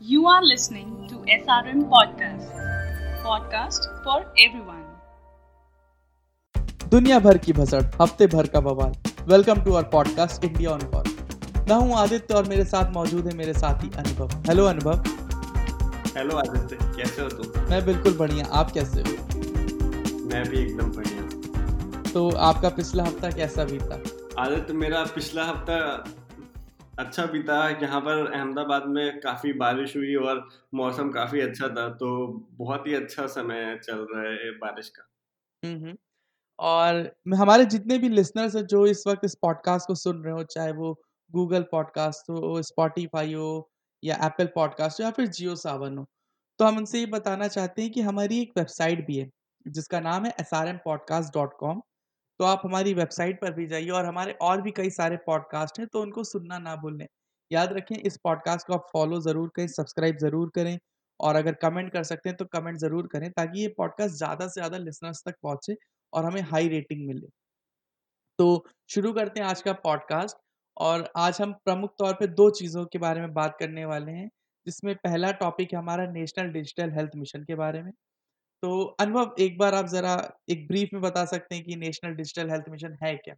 You are listening to SRM Podcast. Podcast for everyone. दुनिया भर की भसड़ हफ़्ते भर का बवाल। Welcome to our podcast India on call मैं हूँ आदित्य और मेरे साथ मौजूद है मेरे साथी अनुभव। हेलो अनुभव। हेलो आदित्य। कैसे हो तुम? मैं बिल्कुल बढ़िया। आप कैसे हो? मैं भी एकदम बढ़िया। तो आपका पिछला हफ़्ता कैसा बीता? आदित्य मेरा पिछला हफ़्ता अच्छा बीता यहाँ पर अहमदाबाद में काफ़ी बारिश हुई और मौसम काफ़ी अच्छा था तो बहुत ही अच्छा समय चल रहा है बारिश का। और हमारे जितने भी लिसनर्स हैं, जो इस वक्त इस पॉडकास्ट को सुन रहे हो, चाहे वो गूगल पॉडकास्ट हो स्पॉटिफाई हो या एप्पल पॉडकास्ट हो या फिर जियो सावन हो तो हम उनसे ये बताना चाहते हैं कि हमारी एक वेबसाइट भी है, जिसका नाम है S R M podcast dot com तो आप हमारी वेबसाइट पर भी जाइए और हमारे और भी कई सारे पॉडकास्ट हैं तो उनको सुनना ना भूलें। याद रखें, इस पॉडकास्ट को आप फॉलो ज़रूर करें, सब्सक्राइब ज़रूर करें और अगर कमेंट कर सकते हैं तो कमेंट ज़रूर करें ताकि ये पॉडकास्ट ज़्यादा से ज़्यादा लिसनर्स तक पहुँचे और हमें हाई रेटिंग मिले। तो शुरू करते हैं आज का पॉडकास्ट और आज हम प्रमुख तौर पे दो चीज़ों के बारे में बात करने वाले हैं, जिसमें पहला टॉपिक है हमारा नेशनल डिजिटल हेल्थ मिशन के बारे में। तो अनुभव एक बार आप जरा एक ब्रीफ में बता सकते हैं कि नेशनल डिजिटल हेल्थ मिशन है क्या?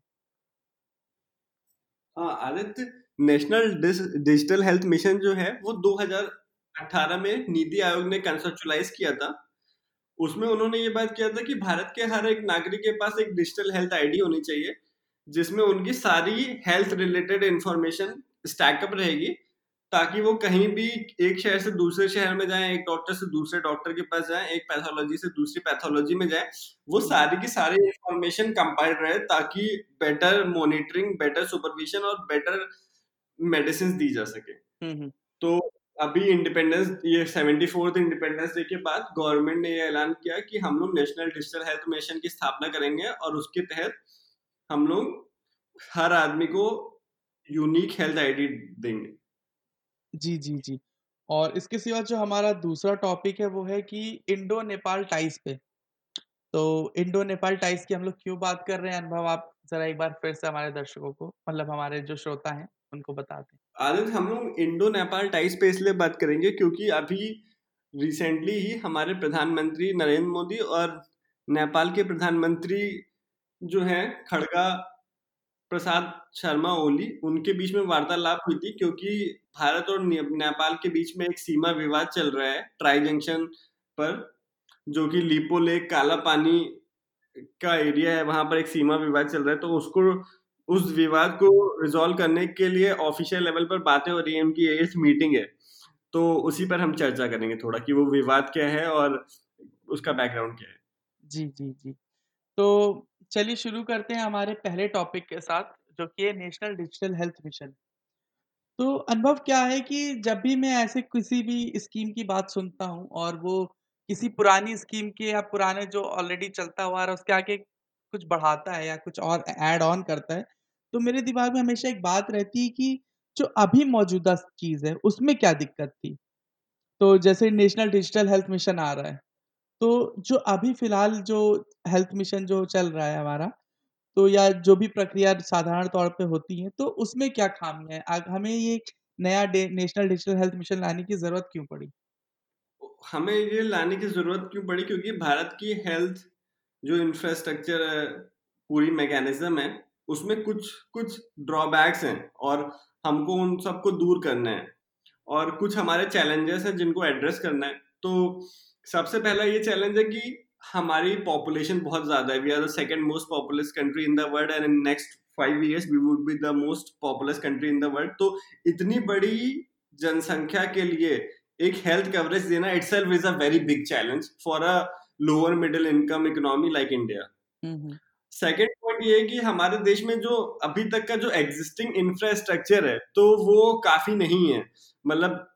हाँ Aditya, national digital health mission जो है, वो 2018 में नीति आयोग ने कंसेप्चुलाइज किया था। उसमें उन्होंने ये बात किया था कि भारत के हर एक नागरिक के पास एक डिजिटल हेल्थ आईडी होनी चाहिए, जिसमें उनकी सारी हेल्थ रिलेटेड इंफॉर्मेशन स्टैकअप रहेगी। ताकि वो कहीं भी एक शहर से दूसरे शहर में जाए एक डॉक्टर से दूसरे डॉक्टर के पास जाए एक पैथोलॉजी से दूसरी पैथोलॉजी में जाए वो सारी की सारी इंफॉर्मेशन कंपाइल्ड रहे ताकि बेटर मॉनिटरिंग बेटर सुपरविजन और बेटर मेडिसिन दी जा सके। हम्म हम्म। तो अभी इंडिपेंडेंस ये सेवेंटी फोर्थ इंडिपेंडेंस डे के बाद गवर्नमेंट ने ये ऐलान किया कि हम लोग नेशनल डिजिटल हेल्थ मिशन की स्थापना करेंगे और उसके तहत हम लोग हर आदमी को यूनिक हेल्थ आईडी देंगे। जी जी जी। और इसके सिवा जो हमारा दूसरा टॉपिक है वो है कि इंडो नेपाल टाइज पे। तो इंडो नेपाल टाइज की हम लोग क्यों बात कर रहे हैं, अनुभव आप जरा एक बार फिर से हमारे दर्शकों को मतलब हमारे जो श्रोता हैं, उनको बता दें आदित्य, हम लोग इंडो नेपाल टाइज पे इसलिए बात करेंगे क्योंकि अभी रिसेंटली ही हमारे प्रधानमंत्री नरेंद्र मोदी और नेपाल के प्रधानमंत्री जो हैं, खड़गा प्रसाद शर्मा ओली, उनके बीच में वार्तालाप हुई थी क्योंकि भारत और नेपाल के बीच में एक सीमा विवाद चल रहा है ट्राई जंक्शन पर, जो कि लिपो लेक काला पानी का एरिया है, वहाँ पर एक सीमा विवाद चल रहा है। तो उसको, उस विवाद को रिजॉल्व करने के लिए ऑफिशियल लेवल पर बातें हो रही है, उनकी एक मीटिंग है। तो उसी पर हम चर्चा करेंगे थोड़ा कि वो विवाद क्या है और उसका बैकग्राउंड क्या है। जी जी जी। तो चलिए शुरू करते हैं हमारे पहले टॉपिक के साथ, जो कि है नेशनल डिजिटल हेल्थ मिशन तो अनुभव क्या है कि जब भी मैं ऐसे किसी भी स्कीम की बात सुनता हूँ और वो किसी पुरानी स्कीम के या पुराने जो ऑलरेडी चलता हुआ है, उसके आगे कुछ बढ़ाता है या कुछ और ऐड ऑन करता है तो मेरे दिमाग में हमेशा एक बात रहती है कि जो अभी मौजूदा चीज़ है, उसमें क्या दिक्कत थी? तो जैसे नेशनल डिजिटल हेल्थ मिशन आ रहा है। तो जो अभी फ़िलहाल जो हेल्थ मिशन जो चल रहा है हमारा, तो या जो भी प्रक्रिया साधारण तौर पे होती है, तो उसमें क्या ख़ामी है? हमें ये नया नेशनल डिजिटल हेल्थ मिशन लाने की ज़रूरत क्यों पड़ी? हमें ये लाने की ज़रूरत क्यों पड़ी क्योंकि भारत की हेल्थ जो इंफ्रास्ट्रक्चर है पूरी मैकेनिज्म है उसमें कुछ कुछ ड्रॉबैक्स हैं और हमको उन सबको दूर करना है और कुछ हमारे चैलेंजेस हैं जिनको एड्रेस करना है तो सबसे पहला ये चैलेंज है कि हमारी पॉपुलेशन बहुत ज़्यादा है. We are the second most populous country in the world and in next five years we would be the most populous country in the world तो इतनी बड़ी जनसंख्या के लिए एक हेल्थ कवरेज देना itself is a very big challenge for a lower middle income economy like India. Second point ये है कि हमारे देश में जो अभी तक का जो एग्जिस्टिंग इंफ्रास्ट्रक्चर है तो वो काफ़ी नहीं है. मतलब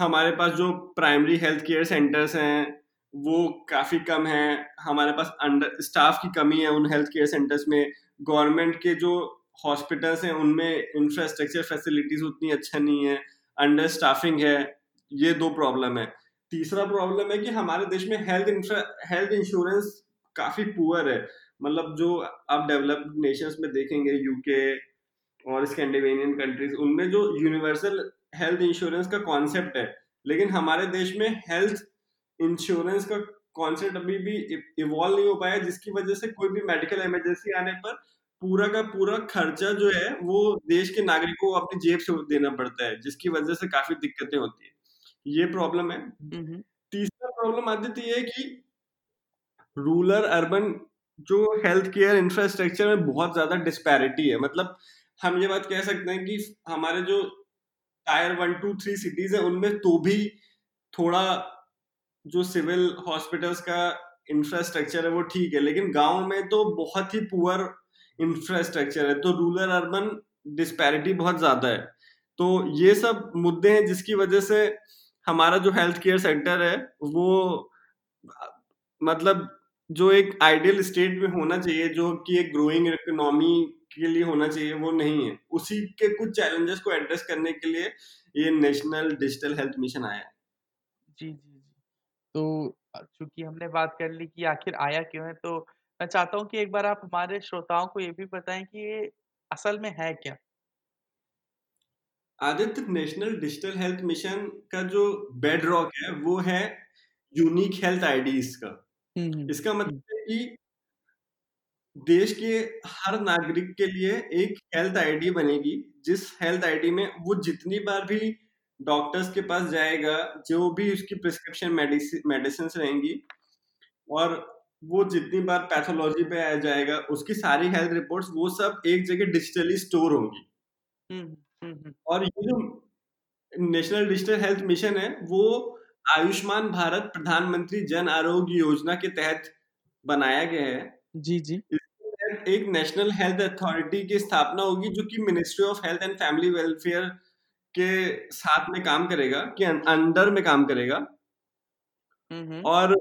हमारे पास जो प्राइमरी हेल्थ केयर सेंटर्स हैं, वो काफ़ी कम है। हमारे पास अंडर स्टाफ की कमी है उन हेल्थ केयर सेंटर्स में। गवर्नमेंट के जो हॉस्पिटल्स हैं, उनमें इंफ्रास्ट्रक्चर फैसिलिटीज़ उतनी अच्छा नहीं है। अंडर स्टाफिंग है, ये दो प्रॉब्लम है। तीसरा प्रॉब्लम है कि हमारे देश में हेल्थ इंफ्रा हेल्थ इंश्योरेंस काफ़ी पुअर है। मतलब जो आप डेवलप्ड नेशंस में देखेंगे यूके और स्कैंडिनेवियन कंट्रीज़ उनमें जो यूनिवर्सल हेल्थ इंश्योरेंस का कॉन्सेप्ट है। लेकिन हमारे देश में हेल्थ इंश्योरेंस का कॉन्सेप्ट अभी भी इवॉल्व नहीं हो पाया जिसकी वजह से कोई भी मेडिकल इमरजेंसी आने पर पूरा का पूरा खर्चा जो है वो देश के नागरिकों को अपनी जेब से देना पड़ता है जिसकी वजह से काफ़ी दिक्कतें होती है। ये प्रॉब्लम है। तीसरा प्रॉब्लम आती है कि रूरल अर्बन जो हेल्थ केयर इंफ्रास्ट्रक्चर में बहुत ज़्यादा डिस्पैरिटी है। मतलब हम ये बात कह सकते हैं कि हमारे जो tier one, two, three cities है, उनमें तो भी थोड़ा जो सिविल हॉस्पिटल्स का इंफ्रास्ट्रक्चर है, वो ठीक है, लेकिन गाँव में तो बहुत ही पुअर इंफ्रास्ट्रक्चर है तो रूरल अर्बन डिस्पैरिटी बहुत ज़्यादा है। तो ये सब मुद्दे हैं जिसकी वजह से हमारा जो हेल्थ केयर सेक्टर है, वो मतलब जो एक आइडियल स्टेट में होना चाहिए, जो कि एक ग्रोइंग इकोनॉमी के लिए होना चाहिए वो नहीं है। उसी के कुछ चैलेंजेस को एड्रेस करने के लिए ये नेशनल डिजिटल हेल्थ मिशन आया है। जी जी जी। तो चूँकि हमने बात कर ली कि आखिर आया क्यों है तो मैं चाहता हूँ कि एक बार आप हमारे श्रोताओं को ये भी बताएँ कि ये असल में है क्या? Aditya national digital health mission का जो बेड रॉक है वो है यूनिक हेल्थ आईडी इसका इसका मतलब कि देश के हर नागरिक के लिए एक हेल्थ आईडी बनेगी जिस हेल्थ आईडी में वो जितनी बार भी डॉक्टर्स के पास जाएगा जो भी उसकी प्रिस्क्रिप्शन मेडिसिन रहेंगी और वो जितनी बार पैथोलॉजी पे आ जाएगा उसकी सारी हेल्थ रिपोर्ट्स वो सब एक जगह डिजिटली स्टोर होंगी हम्म, हम्म, हम्म। और ये जो नेशनल डिजिटल हेल्थ मिशन है वो आयुष्मान भारत प्रधानमंत्री जन आरोग्य योजना के तहत बनाया गया है जी जी। एक नेशनल हेल्थ अथॉरिटी की स्थापना होगी जो कि ministry of health and family welfare के साथ में काम करेगा कि अंडर में काम करेगा। और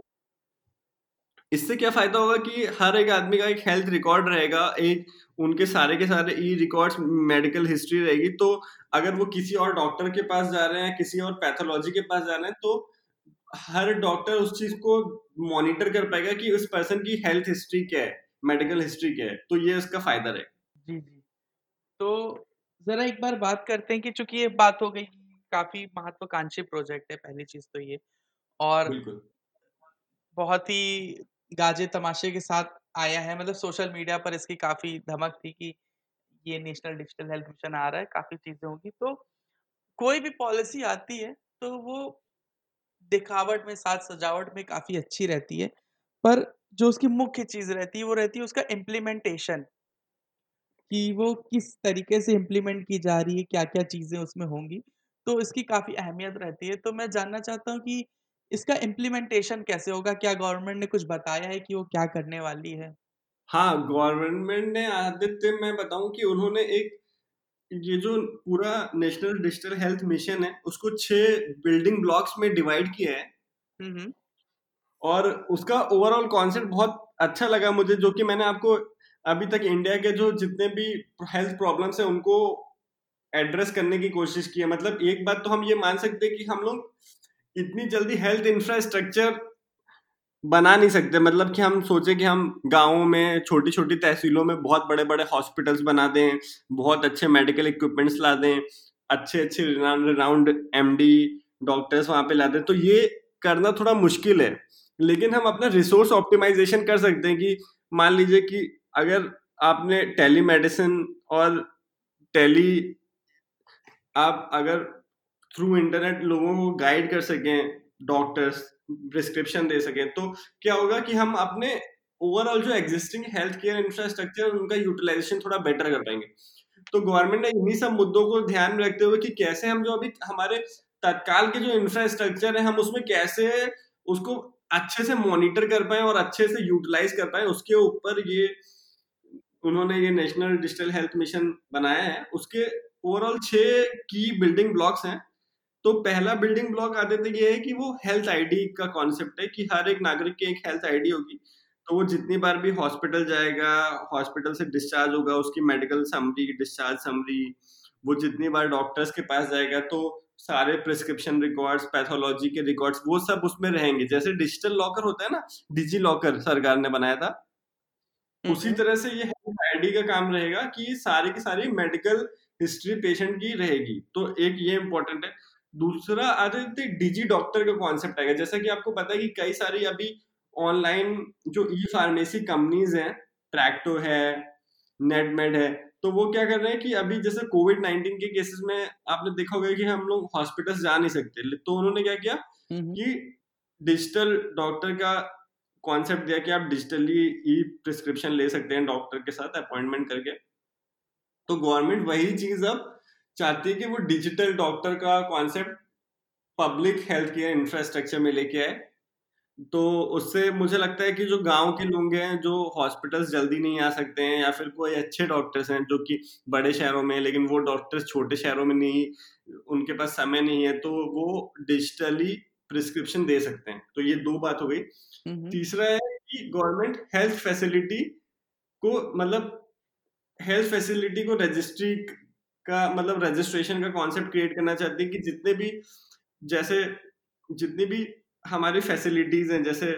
इससे क्या फ़ायदा होगा कि हर एक आदमी का एक हेल्थ रिकॉर्ड रहेगा एक उनके सारे के सारे ई रिकॉर्ड्स मेडिकल हिस्ट्री रहेगी। तो अगर वो किसी और डॉक्टर के पास जा रहे हैं किसी और पैथोलॉजी के पास जा रहे हैं तो हर डॉक्टर उस चीज़ को मॉनिटर कर पाएगा कि उस पर्सन की हेल्थ हिस्ट्री क्या है मेडिकल हिस्ट्री क्या है तो ये उसका फ़ायदा रहेगा। जी जी। तो जरा एक बार बात करते हैं कि चूँकि ये बात हो गई काफ़ी महत्वाकांक्षी प्रोजेक्ट है पहली चीज़ तो ये और बहुत ही गाजे तमाशे के साथ आया है मतलब सोशल मीडिया पर इसकी काफ़ी धमक थी कि ये नेशनल डिजिटल हेल्थ मिशन आ रहा है काफ़ी चीज़ें होंगी। तो कोई भी पॉलिसी आती है तो वो दिखावट में साथ सजावट में काफ़ी अच्छी रहती है, पर जो उसकी मुख्य चीज़ रहती है, वो रहती है उसका इम्प्लीमेंटेशन कि वो किस तरीके से इम्प्लीमेंट की जा रही है क्या क्या चीज़ें उसमें होंगी तो इसकी काफ़ी अहमियत रहती है। तो मैं जानना चाहता हूँ कि इसका इम्प्लीमेंटेशन कैसे होगा? क्या गवर्नमेंट ने कुछ बताया है कि वो क्या करने वाली है? हाँ गवर्नमेंट ने आदित्य, मैं बताऊँ कि उन्होंने एक ये जो पूरा नेशनल डिजिटल हेल्थ मिशन है उसको छह बिल्डिंग ब्लॉक्स में डिवाइड किया है। और उसका ओवरऑल कॉन्सेप्ट बहुत अच्छा लगा मुझे जो कि मैंने आपको अभी तक इंडिया के जो जितने भी हेल्थ प्रॉब्लम्स है उनको एड्रेस करने की कोशिश की है। मतलब एक बात तो हम ये मान सकते हैं कि हम लोग इतनी जल्दी हेल्थ इंफ्रास्ट्रक्चर बना नहीं सकते। मतलब कि हम सोचे कि हम गाँवों में छोटी छोटी तहसीलों में बहुत बड़े बड़े हॉस्पिटल्स बना दें, बहुत अच्छे मेडिकल इक्विपमेंट्स ला दें अच्छे अच्छे राउंड एम डी डॉक्टर्स वहाँ पे ला दें। तो ये करना थोड़ा मुश्किल है। लेकिन हम अपना रिसोर्स ऑप्टिमाइजेशन कर सकते हैं कि मान लीजिए कि अगर आपने टेली मेडिसिन और टेली आप अगर थ्रू इंटरनेट लोगों को गाइड कर सकें डॉक्टर्स प्रिस्क्रिप्शन दे सके। तो क्या होगा कि हम अपने ओवरऑल जो एग्जिस्टिंग हेल्थ केयर इंफ्रास्ट्रक्चर उनका यूटिलाइजेशन थोड़ा बेटर कर पाएँगे। तो गवर्नमेंट ने इन्हीं सब मुद्दों को ध्यान में रखते हुए कि कैसे हम जो अभी हमारे तत्काल के जो इंफ्रास्ट्रक्चर है, हम उसमें कैसे उसको अच्छे से मॉनिटर कर पाए और अच्छे से यूटिलाइज कर पाए, उसके ऊपर ये उन्होंने ये नेशनल डिजिटल हेल्थ मिशन बनाया है। उसके ओवरऑल छह की बिल्डिंग ब्लॉक्स हैं। तो पहला बिल्डिंग ब्लॉक आते थे ये है कि वो हेल्थ आईडी का कॉन्सेप्ट है कि हर एक नागरिक की एक हेल्थ आईडी होगी। तो वो जितनी बार भी हॉस्पिटल जाएगा हॉस्पिटल से डिस्चार्ज होगा उसकी मेडिकल समरी डिस्चार्ज समरी वो जितनी बार डॉक्टर्स के पास जाएगा तो सारे प्रिस्क्रिप्शन रिकॉर्ड्स पैथोलॉजी के रिकॉर्ड्स वो सब उसमें रहेंगे। जैसे डिजिटल लॉकर होता है ना डिजी लॉकर सरकार ने बनाया था उसी तरह से ये हेल्थ आईडी का काम रहेगा कि सारी की सारी मेडिकल हिस्ट्री पेशेंट की रहेगी। तो एक ये इम्पोर्टेंट है दूसरा आदित्य डिजी डॉक्टर का कॉन्सेप्ट आएगा। जैसा कि आपको पता है कि कई सारी अभी ऑनलाइन जो ई फार्मेसी कंपनीज़ हैं ट्रैक्टो है नेटमेड है तो वो क्या कर रहे हैं कि अभी जैसे कोविड नाइन्टीन के केसेस में आपने देखा होगा कि हम लोग हॉस्पिटल जा नहीं सकते। तो उन्होंने क्या किया कि डिजिटल डॉक्टर का कॉन्सेप्ट दिया कि आप डिजिटली ई प्रिस्क्रिप्शन ले सकते हैं डॉक्टर के साथ अपॉइंटमेंट करके। तो गवर्नमेंट वही चीज़ अब चाहती है कि वो डिजिटल डॉक्टर का concept public health care infrastructure में लेके आए। तो उससे मुझे लगता है कि जो गाँव के लोग हैं जो हॉस्पिटल्स जल्दी नहीं आ सकते हैं या फिर कोई अच्छे डॉक्टर्स हैं जो कि बड़े शहरों में लेकिन वो डॉक्टर्स छोटे शहरों में नहीं उनके पास समय नहीं है तो वो डिजिटली प्रिस्क्रिप्शन दे सकते हैं। तो ये दो बात हो गई। तीसरा है कि गवर्नमेंट हेल्थ फैसिलिटी को मतलब हेल्थ फैसिलिटी को रजिस्ट्री का मतलब रजिस्ट्रेशन का कॉन्सेप्ट क्रिएट करना चाहती है कि जितने भी, जैसे, जितनी भी हमारी फैसिलिटीज़ हैं, जैसे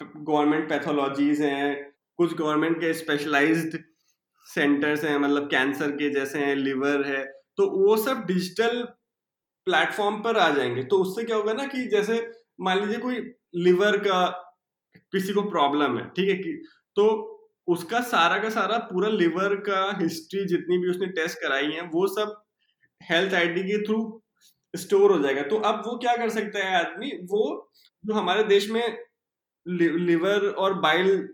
गवर्नमेंट पैथोलॉजीज हैं, कुछ गवर्नमेंट के स्पेशलाइज्ड सेंटर्स हैं मतलब कैंसर के जैसे हैं लिवर है तो वो सब डिजिटल प्लेटफॉर्म पर आ जाएँगे। तो उससे क्या होगा ना कि जैसे मान लीजिए कोई लिवर का किसी को प्रॉब्लम है, ठीक है कि तो उसका सारा का सारा पूरा लिवर का हिस्ट्री जितनी भी उसने टेस्ट कराई है, वो सब हेल्थ आईडी के थ्रू स्टोर हो जाएगा। तो अब वो क्या कर सकता है आदमी? वो जो हमारे देश में लिवर और बाइल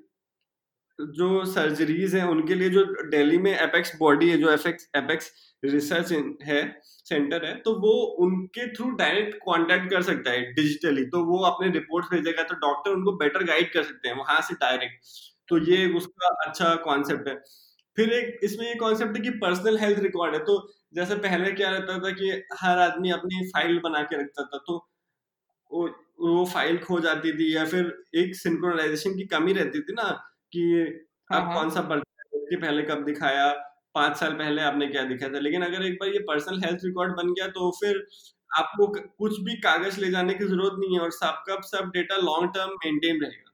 जो सर्जरीज हैं, उनके लिए जो दिल्ली में एपेक्स बॉडी है, जो एपेक्स एपेक्स रिसर्च है सेंटर है तो वो उनके थ्रू डायरेक्ट कांटेक्ट कर सकता है डिजिटली तो वो अपने रिपोर्ट भेजेगा तो डॉक्टर उनको बेटर गाइड कर सकते हैं, वहाँ से डायरेक्ट तो ये उसका अच्छा कॉन्सेप्ट है। फिर एक इसमें ये कॉन्सेप्ट है कि पर्सनल हेल्थ रिकॉर्ड है तो जैसे पहले क्या रहता था कि हर आदमी अपनी फ़ाइल बना के रखता था तो वो, वो फ़ाइल खो जाती थी या फिर एक सिंक्रोनाइजेशन की कमी रहती थी ना कि हाँ, आप हाँ। कौन सा पर्सन पहले कब दिखाया पाँच साल पहले आपने क्या दिखाया था। लेकिन अगर एक बार ये पर्सनल हेल्थ रिकॉर्ड बन गया तो फिर आपको कुछ भी कागज़ ले जाने की ज़रूरत नहीं है और सबका सब डेटा लॉन्ग टर्म मेंटेन रहेगा।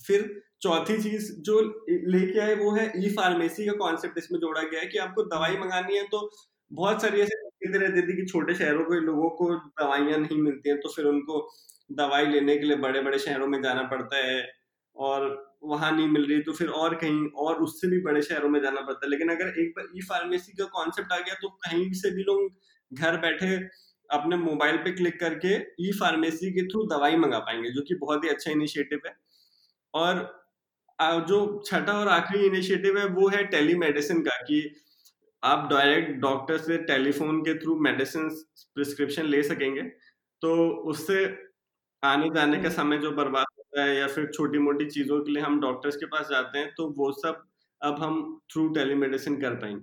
फिर चौथी चीज़ जो लेके आए वो है ई फार्मेसी का कॉन्सेप्ट इसमें जोड़ा गया है कि आपको दवाई मंगानी है तो बहुत सारी ऐसे दिक्कतें रहती थी कि छोटे शहरों के लोगों को दवाइयाँ नहीं मिलती हैं तो फिर उनको दवाई लेने के लिए बड़े बड़े शहरों में जाना पड़ता है और वहाँ नहीं मिल रही तो फिर और कहीं और उससे भी बड़े शहरों में जाना पड़ता है। लेकिन अगर एक बार ई फार्मेसी का कॉन्सेप्ट आ गया तो कहीं से भी लोग घर बैठे अपने मोबाइल पे क्लिक करके ई फार्मेसी के थ्रू दवाई मंगा पाएँगे, जो कि बहुत ही अच्छा इनिशिएटिव है। और जो छठा और आखिरी इनिशिएटिव है वो है टेलीमेडिसिन का कि आप डायरेक्ट डॉक्टर से टेलीफोन के थ्रू मेडिसिन प्रिस्क्रिप्शन ले सकेंगे। तो उससे आने जाने का समय जो बर्बाद होता है या फिर छोटी मोटी चीज़ों के लिए हम डॉक्टर्स के पास जाते हैं तो वो सब अब हम थ्रू टेलीमेडिसिन कर पाएँगे।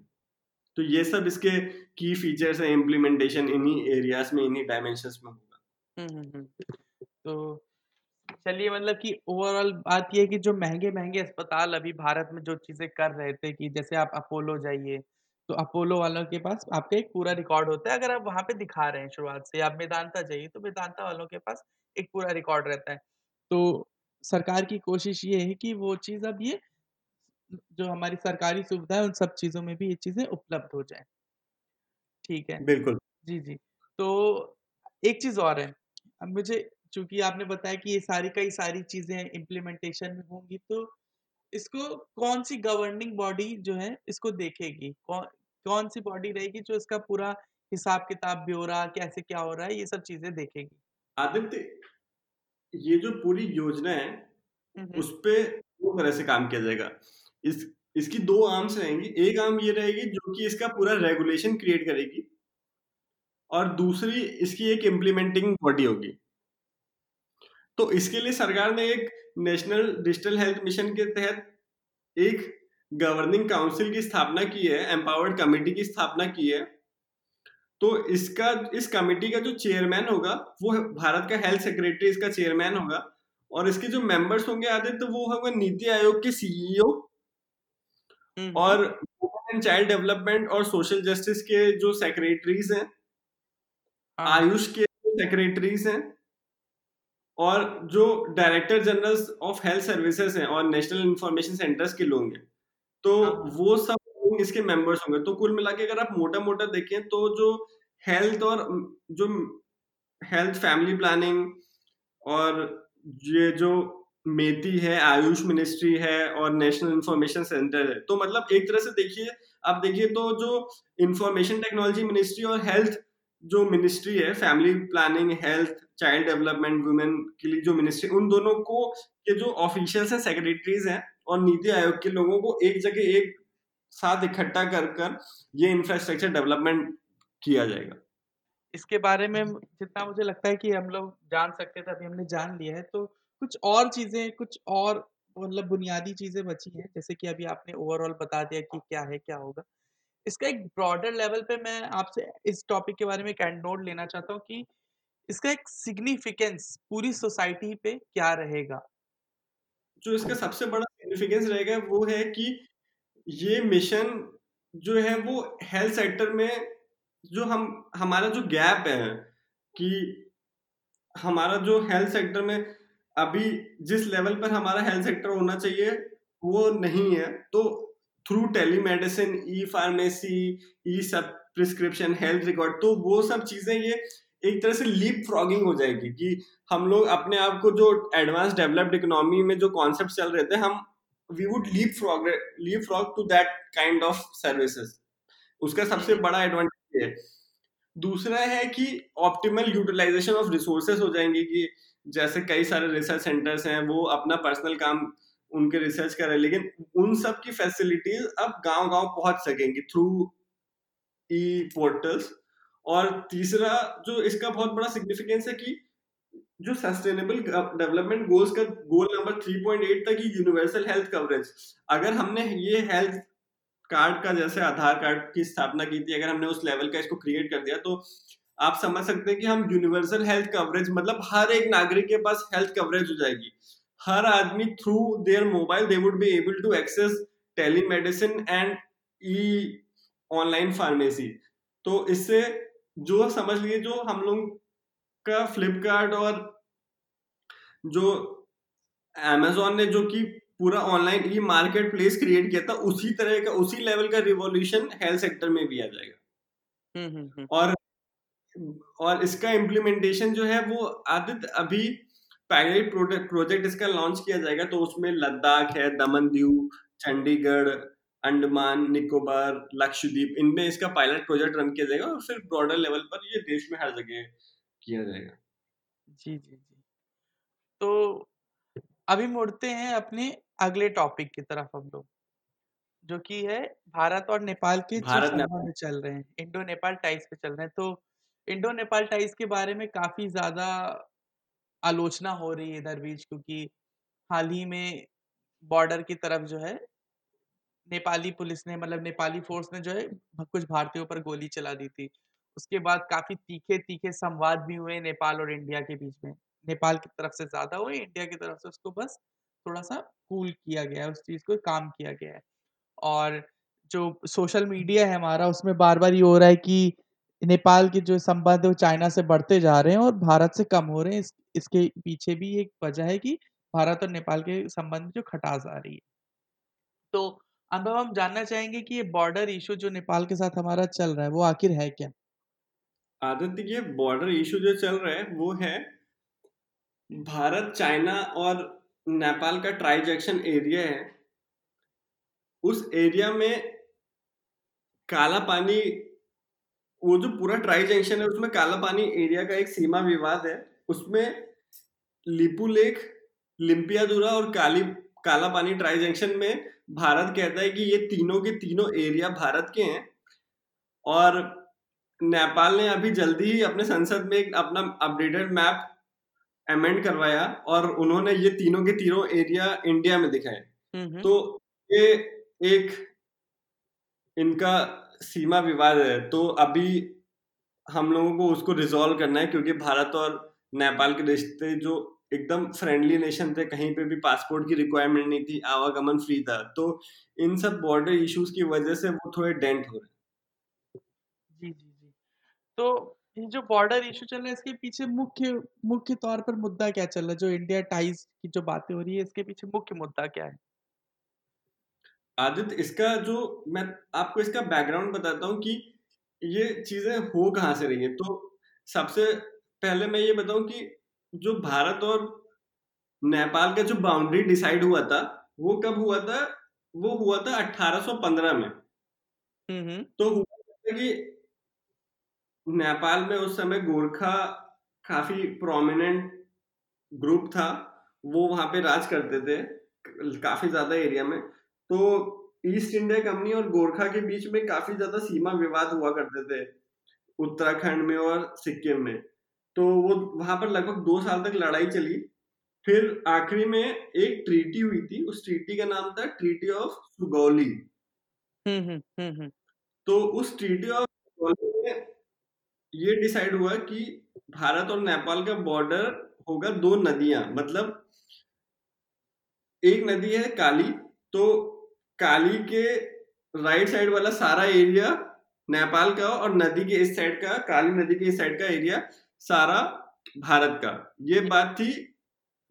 तो ये सब इसके की फीचर्स है इम्प्लीमेंटेशन इन्हीं एरियाज़ में इन्हीं डायमेंशंस में होगा। तो चलिए मतलब कि ओवरऑल बात ये है कि जो महँगे महँगे अस्पताल अभी भारत में जो चीज़ें कर रहे थे कि जैसे आप अपोलो जाइए तो अपोलो वालों के पास आपका एक पूरा रिकॉर्ड होता है। अगर आप वहाँ पे दिखा रहे हैं शुरुआत से आप मेदांता जाइए तो मेदांता वालों के पास एक पूरा रिकॉर्ड रहता है। तो सरकार की कोशिश ये है कि वो चीज़ अब ये जो हमारी सरकारी सुविधा है उन सब चीज़ों में भी ये चीज़ें उपलब्ध हो जाए। ठीक है? बिल्कुल। जी जी। तो एक चीज़ और है। अब मुझे चूँकि आपने बताया कि ये सारी कई सारी चीज़ें इम्प्लीमेंटेशन में होंगी तो इसको कौन सी गवर्निंग बॉडी जो है इसको देखेगी? कौन कौन सी बॉडी रहेगी जो इसका पूरा हिसाब किताब ब्योरा कैसे क्या हो रहा है ये सब चीज़ें देखेगी? आदित्य ये जो पूरी योजना है उस पे दो तरह से काम किया जाएगा। इस इसकी दो आर्म्स रहेंगी एक आर्म ये रहेगी जो कि इसका पूरा रेगुलेशन क्रिएट करेगी और दूसरी इसकी एक इम्प्लीमेंटिंग बॉडी होगी। तो इसके लिए सरकार ने एक नेशनल डिजिटल हेल्थ मिशन के तहत एक गवर्निंग काउंसिल की स्थापना की है एम्पावर्ड कमेटी की स्थापना की है तो इसका इस कमेटी का जो चेयरमैन होगा वो भारत का हेल्थ सेक्रेटरी इसका चेयरमैन होगा और इसके जो मेंबर्स होंगे आदित्य तो वो होगा नीति आयोग के सीईओ हम्म। और वुमेन एंड चाइल्ड डेवलपमेंट और सोशल जस्टिस के जो सेक्रेटरीज हैं हाँ। आयुष के सेक्रेटरीज हैं और जो director general of health services हैं और नेशनल इंफॉर्मेशन सेंटर्स के लोग हैं तो हाँ। वो सब लोग इसके मेंबर्स होंगे तो कुल मिला के अगर आप मोटा मोटा देखें तो जो हेल्थ और जो हेल्थ फैमिली प्लानिंग और ये जो मेती है आयुष मिनिस्ट्री है और नेशनल इंफॉर्मेशन सेंटर है तो मतलब एक तरह से देखिए आप देखिए तो जो इंफॉर्मेशन टेक्नोलॉजी मिनिस्ट्री और हेल्थ जो मिनिस्ट्री है family planning health child development women के लिए जो मिनिस्ट्री उन दोनों को के जो ऑफिशियल्स हैं सेक्रेटरीज हैं और नीति आयोग के लोगों को एक जगह, एक साथ इकट्ठा कर कर ये इंफ्रास्ट्रक्चर डेवलपमेंट किया जाएगा। इसके बारे में जितना मुझे लगता है कि हम लोग जान सकते थे, अभी हमने जान लिया है तो कुछ और चीज़ें, कुछ और मतलब बुनियादी चीज़ें बची हैं, जैसे कि अभी आपने ओवरऑल बता दिया कि क्या है, क्या होगा। इसका एक ब्रॉडर लेवल पे मैं आपसे इस टॉपिक के बारे में एक एंड नोट लेना चाहता हूँ कि इसका एक सिग्निफिकेंस पूरी सोसाइटी पे क्या रहेगा? जो इसका सबसे बड़ा सिग्निफिकेंस रहेगा वो है कि ये मिशन जो है वो हेल्थ सेक्टर में जो हम, हमारा जो गैप है कि हमारा जो हेल्थ सेक्टर में अभी जिस लेवल पर हमारा हेल्थ सेक्टर होना चाहिए, वो नहीं है। तो through telemedicine e pharmacy e सब प्रिस्क्रिप्शन हेल्थ रिकॉर्ड तो वो सब चीज़ें ये एक तरह से लीप फ्रॉगिंग हो जाएगी कि हम लोग अपने आप को जो एडवांस डेवलप्ड इकोनॉमी में जो कॉन्सेप्ट चल रहे थे, हम we would leapfrog leapfrog to that kind of services उसका सबसे बड़ा एडवांटेज है। दूसरा है कि ऑप्टिमल यूटिलाइजेशन ऑफ़ रिसोर्सेज हो जाएँगे कि जैसे कई सारे रिसर्च सेंटर्स हैं, वो अपना पर्सनल काम उनके रिसर्च कर रहे हैं, लेकिन उन सब की फैसिलिटीज़ अब गाँव गाँव पहुँच सकेंगी थ्रू ई पोर्टल्स और तीसरा जो इसका बहुत बड़ा सिग्निफिकेंस है कि जो सस्टेनेबल डेवलपमेंट गोल्स का गोल नंबर 3.8 तक यूनिवर्सल हेल्थ कवरेज अगर हमने ये हेल्थ कार्ड का जैसे आधार कार्ड की स्थापना की थी, अगर हमने उस लेवल का इसको क्रिएट कर दिया तो आप समझ सकते हैं कि हम यूनिवर्सल हेल्थ कवरेज मतलब हर एक नागरिक के पास हेल्थ कवरेज हो जाएगी। हर आदमी through their mobile they would be able to access telemedicine and e online pharmacy तो इससे जो समझ लीजिए जो हम लोग का फ्लिपकार्ट और जो अमेजोन ने जो कि पूरा online e market place create किया था उसी तरह का उसी लेवल का रिवॉल्यूशन हेल्थ सेक्टर में भी आ जाएगा हम्म, हम्म, हम्म। और और इसका इम्प्लीमेंटेशन जो है वो आदित्य अभी पायलट प्रोजेक्ट इसका लॉन्च किया जाएगा तो उसमें लद्दाख है दमन दीव चंडीगढ़ अंडमान निकोबार लक्षद्वीप इनमें इसका पायलट प्रोजेक्ट रन किया जाएगा और फिर ब्रॉडर लेवल पर ये देश में हर जगह किया जाएगा। जी जी जी। तो अभी मुड़ते हैं अपने अगले टॉपिक की तरफ़ हम लोग जो कि है भारत और नेपाल के भारत संबंध चल रहे हैं इंडो नेपाल टाइज पे चल रहे हैं। तो इंडो नेपाल टाइज के बारे में काफ़ी ज़्यादा आलोचना हो रही है इधर बीच क्योंकि हाल ही में बॉर्डर की तरफ़ जो है नेपाली पुलिस ने मतलब नेपाली फोर्स ने जो है कुछ भारतीयों पर गोली चला दी थी। उसके बाद काफ़ी तीखे तीखे संवाद भी हुए नेपाल और इंडिया के बीच में। नेपाल की तरफ़ से ज़्यादा हुए इंडिया की तरफ़ से उसको बस थोड़ा सा कूल किया गया है उस चीज़ को काम किया गया है। और जो सोशल मीडिया है हमारा उसमें बार बार ये हो रहा है कि नेपाल के जो संबंध है वो चाइना से बढ़ते जा रहे हैं और भारत से कम हो रहे हैं। इस, इसके पीछे भी एक वजह है कि भारत और नेपाल के संबंध जो खटास आ रही है। तो अनुभव हम जानना चाहेंगे कि ये बॉर्डर इशू जो नेपाल के साथ हमारा चल रहा है, वो आखिर है क्या? आदित्य, ये बॉर्डर इशू जो चल रहा है, वो है भारत, चाइना और नेपाल का ट्राइजेक्शन एरिया है। उस एरिया में काला पानी, वो जो पूरा ट्राई जंक्शन है, उसमें काला पानी एरिया का एक सीमा विवाद है। उसमें लिपू लेक, लिम्पियादुरा और काली, काला पानी ट्राई जंक्शन में भारत कहता है कि ये तीनों के तीनों एरिया भारत के हैं। और नेपाल ने अभी जल्दी ही अपने संसद में अपना अपडेटेड मैप अमेंड करवाया और उन्होंने ये तीनों के तीनों एरिया इंडिया में दिखाए। तो ये एक इनका सीमा विवाद है। तो अभी हम लोगों को उसको रिजॉल्व करना है क्योंकि भारत और नेपाल के रिश्ते जो एकदम फ्रेंडली नेशन थे कहीं पे भी पासपोर्ट की रिक्वायरमेंट नहीं थी आवागमन फ्री था। तो इन सब बॉर्डर इश्यूज़ की वजह से वो थोड़े डेंट हो रहे जी जी जी। तो ये जो बॉर्डर इशू चल रहा है इसके पीछे मुख्य मुख्य तौर पर मुद्दा क्या चल रहा है? जो इंडिया टाइज की जो बातें हो रही है इसके पीछे मुख्य मुद्दा क्या है? आदित्य इसका जो मैं आपको इसका बैकग्राउंड बताता हूँ कि ये चीज़ें हो कहाँ से रही है। तो सबसे पहले मैं ये बताऊँ कि जो भारत और नेपाल का जो बाउंड्री डिसाइड हुआ था वो कब हुआ था? वो हुआ था 1815 में। हम्म तो हुआ था कि नेपाल में उस समय गोरखा काफ़ी प्रोमिनेंट ग्रुप था वो वहाँ पे राज करते थे काफ़ी ज़्यादा एरिया में। तो ईस्ट इंडिया कंपनी और गोरखा के बीच में काफ़ी ज़्यादा सीमा विवाद हुआ करते थे उत्तराखंड में और सिक्किम में। तो वो वहाँ पर लगभग दो साल तक लड़ाई चली। फिर आखिरी में एक ट्रीटी हुई थी उस ट्रीटी का नाम था treaty of Sugauli hmm hmm तो उस ट्रीटी ऑफ़ सुगौली में ये डिसाइड हुआ कि भारत और नेपाल का बॉर्डर होगा दो नदियाँ मतलब एक नदी है काली तो काली के राइट साइड वाला सारा एरिया नेपाल का और नदी के इस साइड का काली नदी के इस साइड का एरिया सारा भारत का। ये बात थी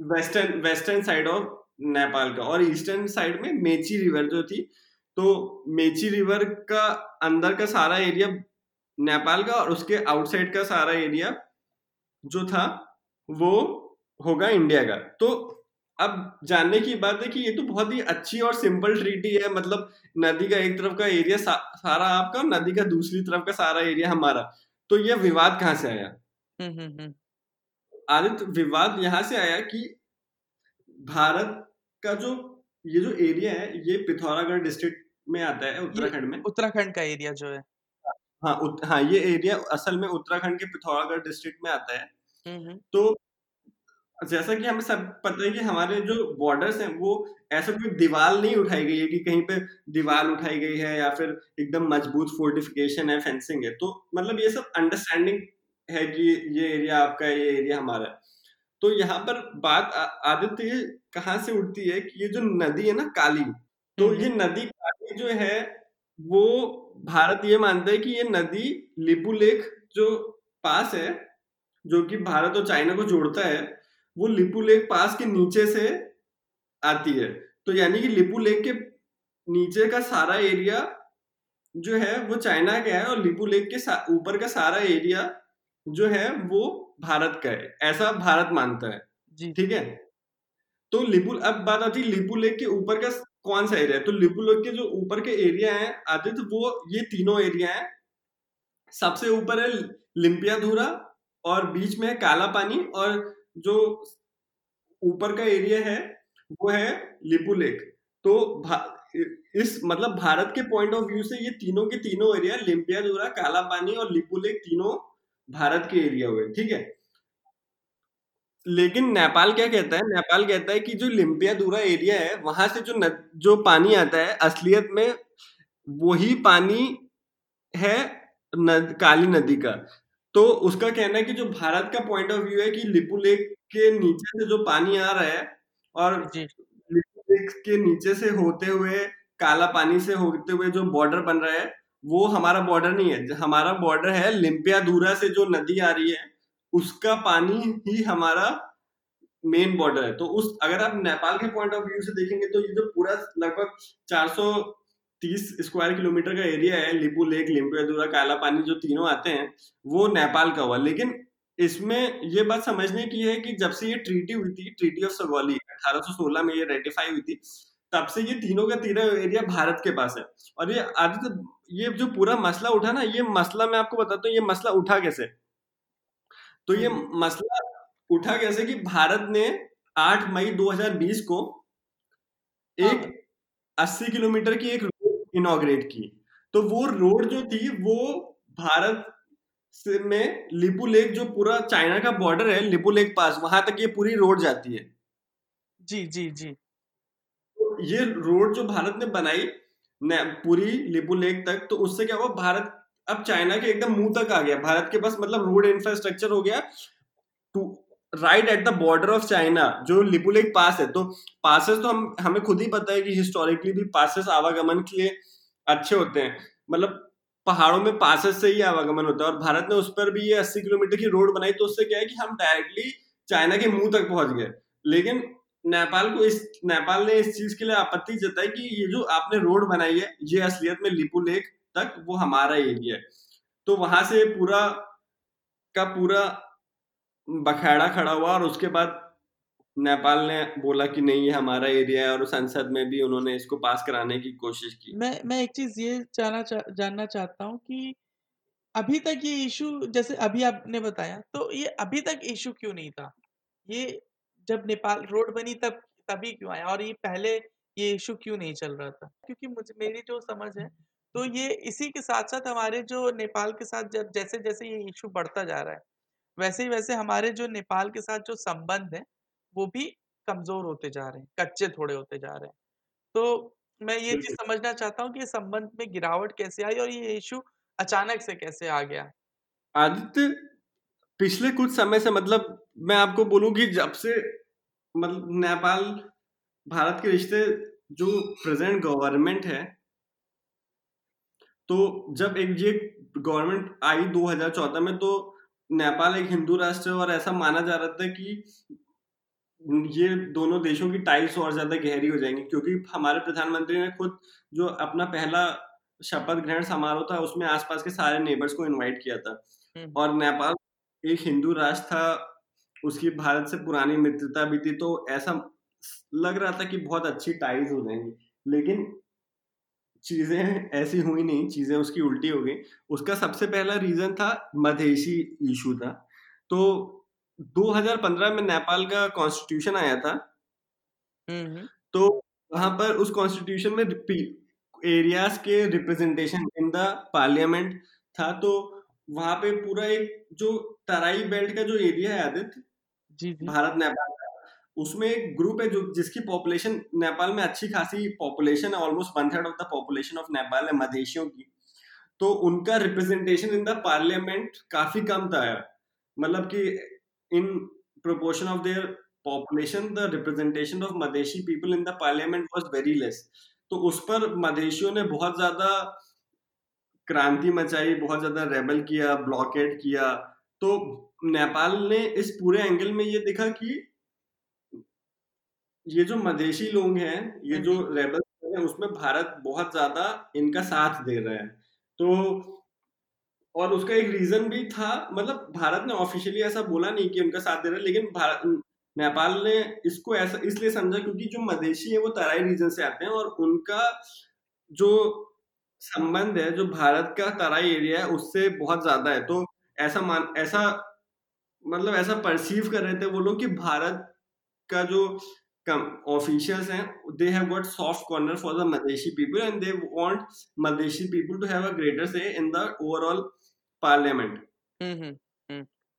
western western side of Nepal का और ईस्टर्न साइड में मेची रिवर जो थी तो मेची रिवर का अंदर का सारा एरिया नेपाल का और उसके आउटसाइड का सारा एरिया जो था वो होगा इंडिया का। तो अब जानने की बात है कि ये तो बहुत ही अच्छी और सिंपल ट्रीटी है मतलब नदी का एक तरफ़ का एरिया सा, सारा आपका नदी का दूसरी तरफ़ का सारा एरिया हमारा। तो यह विवाद कहाँ से आया। आदित्य विवाद यहाँ से आया कि भारत का जो ये जो एरिया है ये पिथौरागढ़ डिस्ट्रिक्ट में आता है उत्तराखंड में। उत्तराखंड का एरिया जो है। हाँ उत, हाँ ये एरिया असल में उत्तराखंड के पिथौरागढ़ डिस्ट्रिक्ट में आता है। तो जैसा कि हमें सब पता है कि हमारे जो बॉर्डर्स हैं वो ऐसा कोई दीवार नहीं उठाई गई है कि कहीं पे दीवार उठाई गई है या फिर एकदम मज़बूत फोर्टिफिकेशन है फेंसिंग है। तो मतलब ये सब अंडरस्टैंडिंग है कि ये एरिया आपका है ये एरिया हमारा है। तो यहाँ पर बात आदित्य कहाँ से उठती है कि ये जो नदी है ना काली तो ये नदी काली जो है वो भारत ये मानता है कि ये नदी लिपू लेक जो पास है जो कि भारत और चाइना को जोड़ता है वो लिपू लेक पास के नीचे से आती है। तो यानी कि लिपू लेक के नीचे का सारा एरिया जो है वो चाइना का है और लिपू लेक के ऊपर का सारा एरिया जो है वो भारत का है ऐसा भारत मानता है। ठीक है? तो लिपू अब बात आती है लिपू लेक के ऊपर का कौन सा एरिया है? तो लिपू लेक के जो ऊपर के एरिया है आदित्य वो ये तीनों एरिया है। सबसे ऊपर है लिम्पियाधुरा और बीच में है काला पानी और जो ऊपर का एरिया है वो है लिपू लेक। तो इस मतलब भारत के पॉइंट ऑफ़ व्यू से ये तीनों के तीनों एरिया लिम्पियाधुरा काला पानी और लिपू लेक तीनों भारत के एरिया हुए ठीक है? लेकिन नेपाल क्या कहता है? नेपाल कहता है कि जो लिम्पियाधुरा एरिया है वहाँ से जो न, जो पानी आता है असलियत में वही पानी है नद, काली नदी का। तो उसका कहना है कि जो भारत का पॉइंट ऑफ़ व्यू है कि लिपू लेक के नीचे से जो पानी आ रहा है और लिपू लेक के नीचे से होते हुए काला पानी से होते हुए जो बॉर्डर बन रहा है वो हमारा बॉर्डर नहीं है। हमारा बॉर्डर है लिम्पिया दूरा से जो नदी आ रही है, उसका पानी ही हमारा मेन बॉर्डर है। तो उस, अगर आप नेपाल के पॉइंट ऑफ़ व्यू से देखेंगे तो ये जो पूरा लगभग 430 स्क्वायर किलोमीटर का एरिया है लिपू लेक लिम्पियादुरा काला पानी जो तीनों आते हैं, वो नेपाल का हुआ। लेकिन इसमें ये बात समझने की है कि जब से ये ट्रीटी हुई थी ट्रीटी ऑफ़ सगौली 1816 में ये रेटिफाई हुई थी तब से ये तीनों का तीनों एरिया भारत के पास है। और ये आदि तो ये जो पूरा मसला उठा ना ये मसला मैं आपको बताता हूँ ये मसला उठा कैसे? तो ये हम्म। मसला उठा कैसे कि भारत ने 8 मई 2020 को एक 80 हाँ। किलोमीटर की एक रोड इनोग्रेट की। तो वो रोड जो थी वो भारत से में लिपू लेक जो पूरा चाइना का बॉर्डर है लिपू लेक पास वहाँ तक ये पूरी रोड जाती है। जी जी जी। ये रोड जो भारत ने बनाई पूरी लिपू लेक तक तो उससे क्या हुआ? भारत, अब चाइना के एकदम मुँह तक आ गया। भारत के पास मतलब रोड इंफ्रास्ट्रक्चर हो गया to right at the border of China जो लिपू लेक पास है। तो पासेस तो हम, हमें खुद ही पता है कि हिस्टोरिकली भी पासेस आवागमन के लिए अच्छे होते हैं। मतलब पहाड़ों में पासेस से ही आवागमन होता है और भारत ने उस पर भी ये 80 किलोमीटर की रोड बनाई तो उससे क्या है कि हम डायरेक्टली चाइना के मुँह तक पहुँच गए। लेकिन नेपाल को इस नेपाल ने इस चीज़ के लिए आपत्ति जताई कि ये जो आपने रोड बनाई है ये असलियत में लिपू लेक तक वो हमारा एरिया है। तो वहाँ से पूरा का पूरा बखेड़ा खड़ा हुआ और उसके बाद नेपाल ने बोला कि नहीं ये हमारा एरिया है और संसद में भी उन्होंने इसको पास कराने की कोशिश की। मैं मैं एक चीज़ ये जानना चा, जानना चाहता हूँ कि अभी तक ये इशू जैसे अभी आपने बताया तो ये अभी तक इशू क्यों नहीं था? ये जब नेपाल रोड बनी तब तभी क्यों आया? और ये पहले ये इशू क्यों नहीं चल रहा था? क्योंकि मुझे मेरी जो समझ है तो ये इसी के साथ साथ हमारे जो नेपाल के साथ जब जैसे जैसे ये इशू बढ़ता जा रहा है वैसे ही वैसे हमारे जो नेपाल के साथ जो संबंध है वो भी कमज़ोर होते जा रहे हैं कच्चे थोड़े होते जा रहे हैं। तो मैं ये चीज़ समझना चाहता हूँ कि संबंध में गिरावट कैसे आई और ये इशू अचानक से कैसे आ गया? आदित्य पिछले कुछ समय से मतलब मैं आपको बोलूँ कि जब से मतलब नेपाल भारत के रिश्ते जो प्रेजेंट गवर्नमेंट है तो जब एक ये गवर्नमेंट आई 2014 में तो नेपाल एक हिंदू राष्ट्र है और ऐसा माना जा रहा था कि ये दोनों देशों की टाइल्स और ज़्यादा गहरी हो जाएँगी क्योंकि हमारे प्रधानमंत्री ने खुद जो अपना पहला शपथ ग्रहण समारोह था उसमें आसपास के सारे नेबर्स को इनवाइट किया था। और नेपाल एक हिंदू राष्ट्र था उसकी भारत से पुरानी मित्रता भी थी तो ऐसा लग रहा था कि बहुत अच्छी टाइज हो जाएँगी। लेकिन चीज़ें ऐसी हुई नहीं चीज़ें उसकी उल्टी हो गई। उसका सबसे पहला रीजन था मधेशी इशू था। तो 2015 में नेपाल का कॉन्स्टिट्यूशन आया था। तो वहाँ पर उस कॉन्स्टिट्यूशन में एरियाज़ के रिप्रेजेंटेशन इन द पार्लियामेंट था। तो वहाँ पे पूरा एक जो तराई बेल्ट का जो एरिया है आदित्य जी जी। भारत, नेपाल उसमें एक ग्रुप है जो, जिसकी पॉपुलेशन नेपाल में अच्छी खासी पॉपुलेशन है almost one third of the population of Nepal है, मधेशियों की। तो उनका रिप्रेजेंटेशन इन द पार्लियामेंट काफ़ी कम था मतलब कि in proportion of their population the representation of Madhesi people in the parliament was very less तो उस पर मधेशियों ने बहुत ज़्यादा क्रांति मचाई, बहुत ज़्यादा रेबल किया ब्लॉकेट किया। तो नेपाल ने इस पूरे एंगल में ये देखा कि ये जो मधेशी लोग हैं ये जो रेबल हैं उसमें भारत बहुत ज़्यादा इनका साथ दे रहा है। तो और उसका एक रीजन भी था मतलब भारत ने ऑफिशियली ऐसा बोला नहीं कि उनका साथ दे रहा है लेकिन भारत नेपाल ने इसको ऐसा इसलिए समझा क्योंकि जो मधेशी है वो तराई रीजन से आते हैं और उनका जो संबंध है जो भारत का तराई एरिया है उससे बहुत ज़्यादा है। तो ऐसा मान ऐसा मतलब ऐसा परसीव कर रहे थे वो लोग कि भारत का जो ऑफिशियल्स हैं they have got soft corner for the Madhesi people and they want Madhesi people to have a greater say in the overall parliament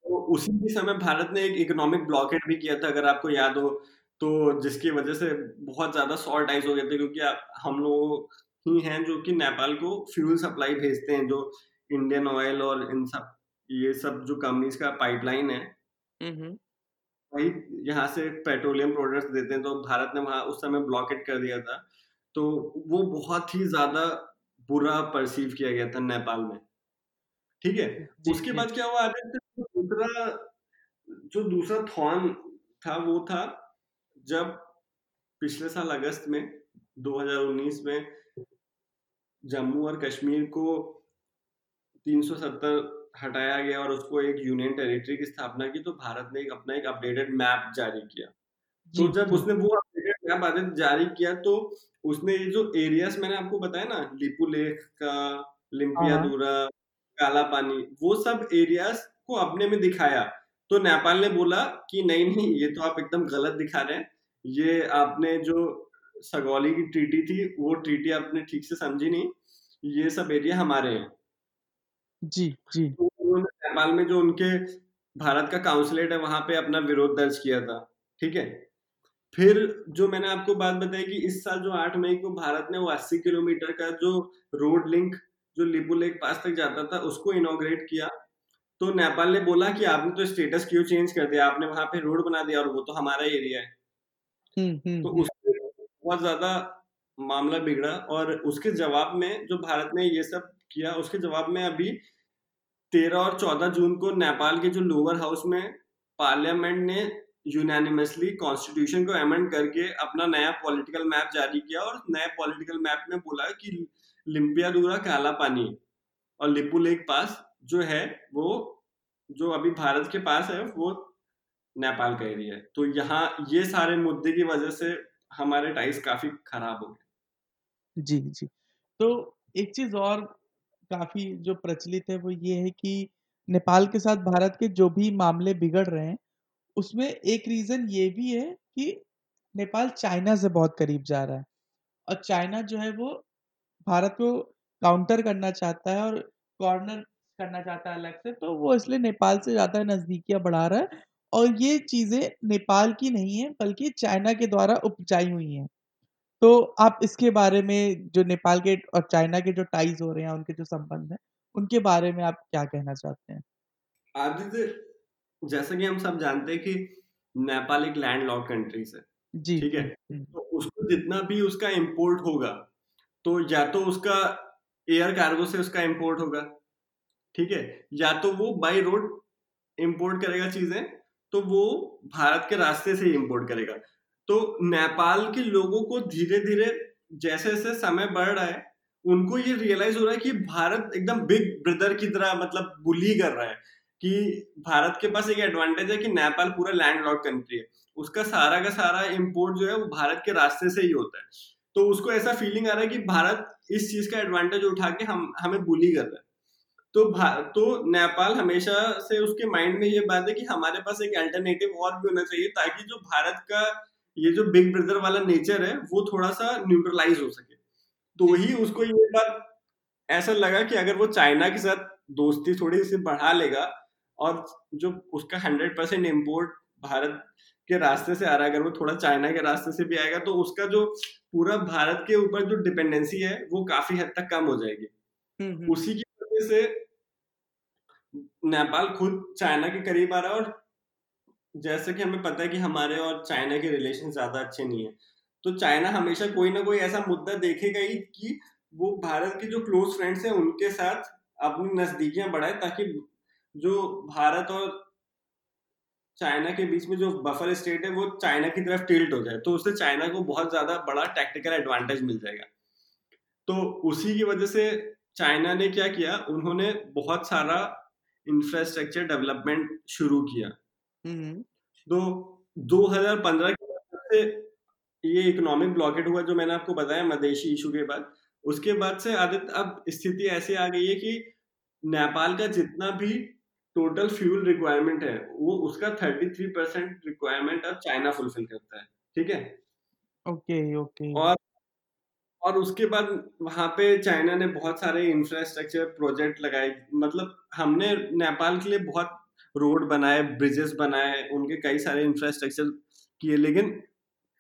तो उसी के समय भारत ने एक इकोनॉमिक ब्लॉकेट भी किया था अगर आपको याद हो तो जिसकी वजह से बहुत ज़्यादा शॉर्ट आइज़ हो गए थे क्योंकि हम लोग ही हैं जो कि नेपाल को फ्यूल सप्लाई भेजते हैं जो इंडियन ऑयल और इन सब ये सब जो कंपनीज़ का पाइपलाइन है वही यहाँ से पेट्रोलियम प्रोडक्ट्स देते हैं तो भारत ने वहाँ उस समय ब्लॉकेट कर दिया था तो वो बहुत ही ज़्यादा बुरा परसीव किया गया था नेपाल में। ठीक है? उसके बाद क्या हुआ? दूसरा जो दूसरा थॉन था वो था जब पिछले साल अगस्त में 2019 में जम्मू और कश्मीर को 370 हटाया गया और उसको एक यूनियन टेरिटरी की स्थापना की तो भारत ने एक अपना एक अपडेटेड मैप जारी किया। तो जब उसने वो अपडेटेड मैप आदित्य जारी किया तो उसने ये जो एरियाज़ मैंने आपको बताया ना लिपू लेक का लिम्पिया दूरा काला पानी वो सब एरियाज़ को अपने में दिखाया। तो नेपाल ने बोला कि नहीं नहीं ये तो आप एकदम गलत दिखा रहे हैं। ये आपने जो सगौली की ट्रीटी थी वो ट्रीटी आपने ठीक से समझी नहीं। ये सब एरिया हमारे हैं। जी जी। तो उन्होंने नेपाल में जो उनके भारत का काउंसलेट है वहाँ पे अपना विरोध दर्ज किया था ठीक है? फिर जो मैंने आपको बात बताई कि इस साल जो 8 मई को भारत ने वो 80 किलोमीटर का जो रोड लिंक जो लिपू लेक पास तक जाता था उसको इनोग्रेट किया। तो नेपाल ने बोला कि आपने तो स्टेटस क्यों चेंज कर दिया? आपने वहाँ पे रोड बना दिया और वो तो हमारा एरिया है। हम्म, हम्म, तो हम्म। उससे बहुत ज़्यादा मामला बिगड़ा और उसके जवाब में जो भारत ने ये सब किया, उसके जवाब में अभी तेरह और चौदह जून को नेपाल के जो लोअर हाउस में पार्लियामेंट ने यूनानिमसली कॉन्स्टिट्यूशन को अमेंड करके अपना नया पॉलिटिकल मैप जारी किया और नए पॉलिटिकल मैप में बोला कि लिम्पिया दूरा काला पानी और लिपू लेक पास जो है, वो, जो अभी भारत के पास है, वो नेपाल का एरिया है। तो यहाँ, ये सारे मुद्दे की वजह से हमारे टाइस काफ़ी खराब हो गए। जी जी। तो एक चीज़ और काफ़ी जो प्रचलित है वो ये है कि नेपाल के साथ भारत के जो भी मामले बिगड़ रहे हैं, उसमें एक रीजन ये भी है कि नेपाल चाइना से बहुत करीब जा रहा है और चाइना जो है वो भारत को काउंटर करना चाहता है और कॉर्नर करना चाहता है अलग से तो वो इसलिए नेपाल से ज़्यादा नज़दीकियाँ बढ़ा रहा है और ये चीज़ें नेपाल की नहीं है, बल्कि चाइना के द्वारा उपजाई हुई हैं। तो आप इसके बारे में जो नेपाल के और चाइना के जो टाइज हो रहे हैं उनके जो संबंध हैं उनके बारे में आप क्या कहना चाहते हैं? आदित्य जैसा कि हम सब जानते हैं कि नेपाल एक लैंड लॉक कंट्री है जी। ठीक है। तो उसको जितना भी उसका इम्पोर्ट होगा तो या तो उसका एयर कार्गो से उसका इम्पोर्ट होगा। ठीक है? या तो वो बाई रोड इम्पोर्ट करेगा चीज़ें तो वो भारत के रास्ते से ही इंपोर्ट करेगा। तो नेपाल के लोगों को धीरे धीरे जैसे जैसे समय बढ़ रहा है, उनको ये रियलाइज़ हो रहा है कि भारत एकदम बिग ब्रदर की तरह मतलब बुली कर रहा है, कि भारत के पास एक एडवांटेज है कि नेपाल पूरा लैंड लॉक कंट्री है। उसका सारा का सारा इम्पोर्ट जो है वो भारत के रास्ते से ही होता है। तो उसको ऐसा फीलिंग आ रहा है कि भारत इस चीज़ का एडवांटेज उठा के हम, हमें बुली कर रहा है। तो तो नेपाल हमेशा से उसके माइंड में ये बात है कि हमारे पास एक अल्टरनेटिव और भी होना चाहिए ताकि जो भारत का ये जो बिग ब्रदर वाला नेचर है वो थोड़ा सा न्यूट्रलाइज हो सके। तो ही उसको ये बात ऐसा लगा कि अगर वो चाइना के साथ दोस्ती थोड़ी सी बढ़ा लेगा और जो उसका हंड्रेड परसेंट इम्पोर्ट भारत के रास्ते से आ रहा है अगर वो थोड़ा चाइना के रास्ते से भी आएगा तो उसका जो पूरा भारत के ऊपर जो डिपेंडेंसी है वो काफ़ी हद तक कम हो जाएगी। हम्म, हम्म। उसी की वजह से नेपाल खुद चाइना के करीब आ रहा है और जैसे कि हमें पता है कि हमारे और चाइना के रिलेशन ज़्यादा अच्छे नहीं है। तो चाइना हमेशा कोई ना कोई ऐसा मुद्दा देखेगा ही कि वो भारत के जो क्लोज फ्रेंड्स हैं, उनके साथ अपनी नजदीकियाँ बढ़ाए ताकि जो भारत और चाइना के बीच में जो बफर स्टेट है, वो चाइना की तरफ़ टिल्ट हो जाए। तो उससे चाइना को बहुत ज़्यादा बड़ा टेक्निकल एडवांटेज मिल जाएगा। तो उसी की वजह से चाइना ने क्या किया? उन्होंने बहुत सारा इंफ्रास्ट्रक्चर डेवलपमेंट शुरू किया। तो 2015 के बाद से ये इकोनॉमिक ब्लॉकेट हुआ जो मैंने आपको बताया मदेशी इशू के बाद। उसके बाद से आदित्य अब स्थिति ऐसी आ गई है कि नेपाल का जितना भी टोटल फ्यूल रिक्वायरमेंट है वो उसका 33 परसेंट रिक्वायरमेंट अब चाइना फुलफिल करता है ठीक है? Okay okay, okay. okay. और और उसके बाद वहाँ पे चाइना ने बहुत सारे इंफ्रास्ट्रक्चर प्रोजेक्ट लगाए मतलब हमने नेपाल के लिए बहुत रोड बनाए ब्रिजेस बनाए उनके कई सारे इंफ्रास्ट्रक्चर किए लेकिन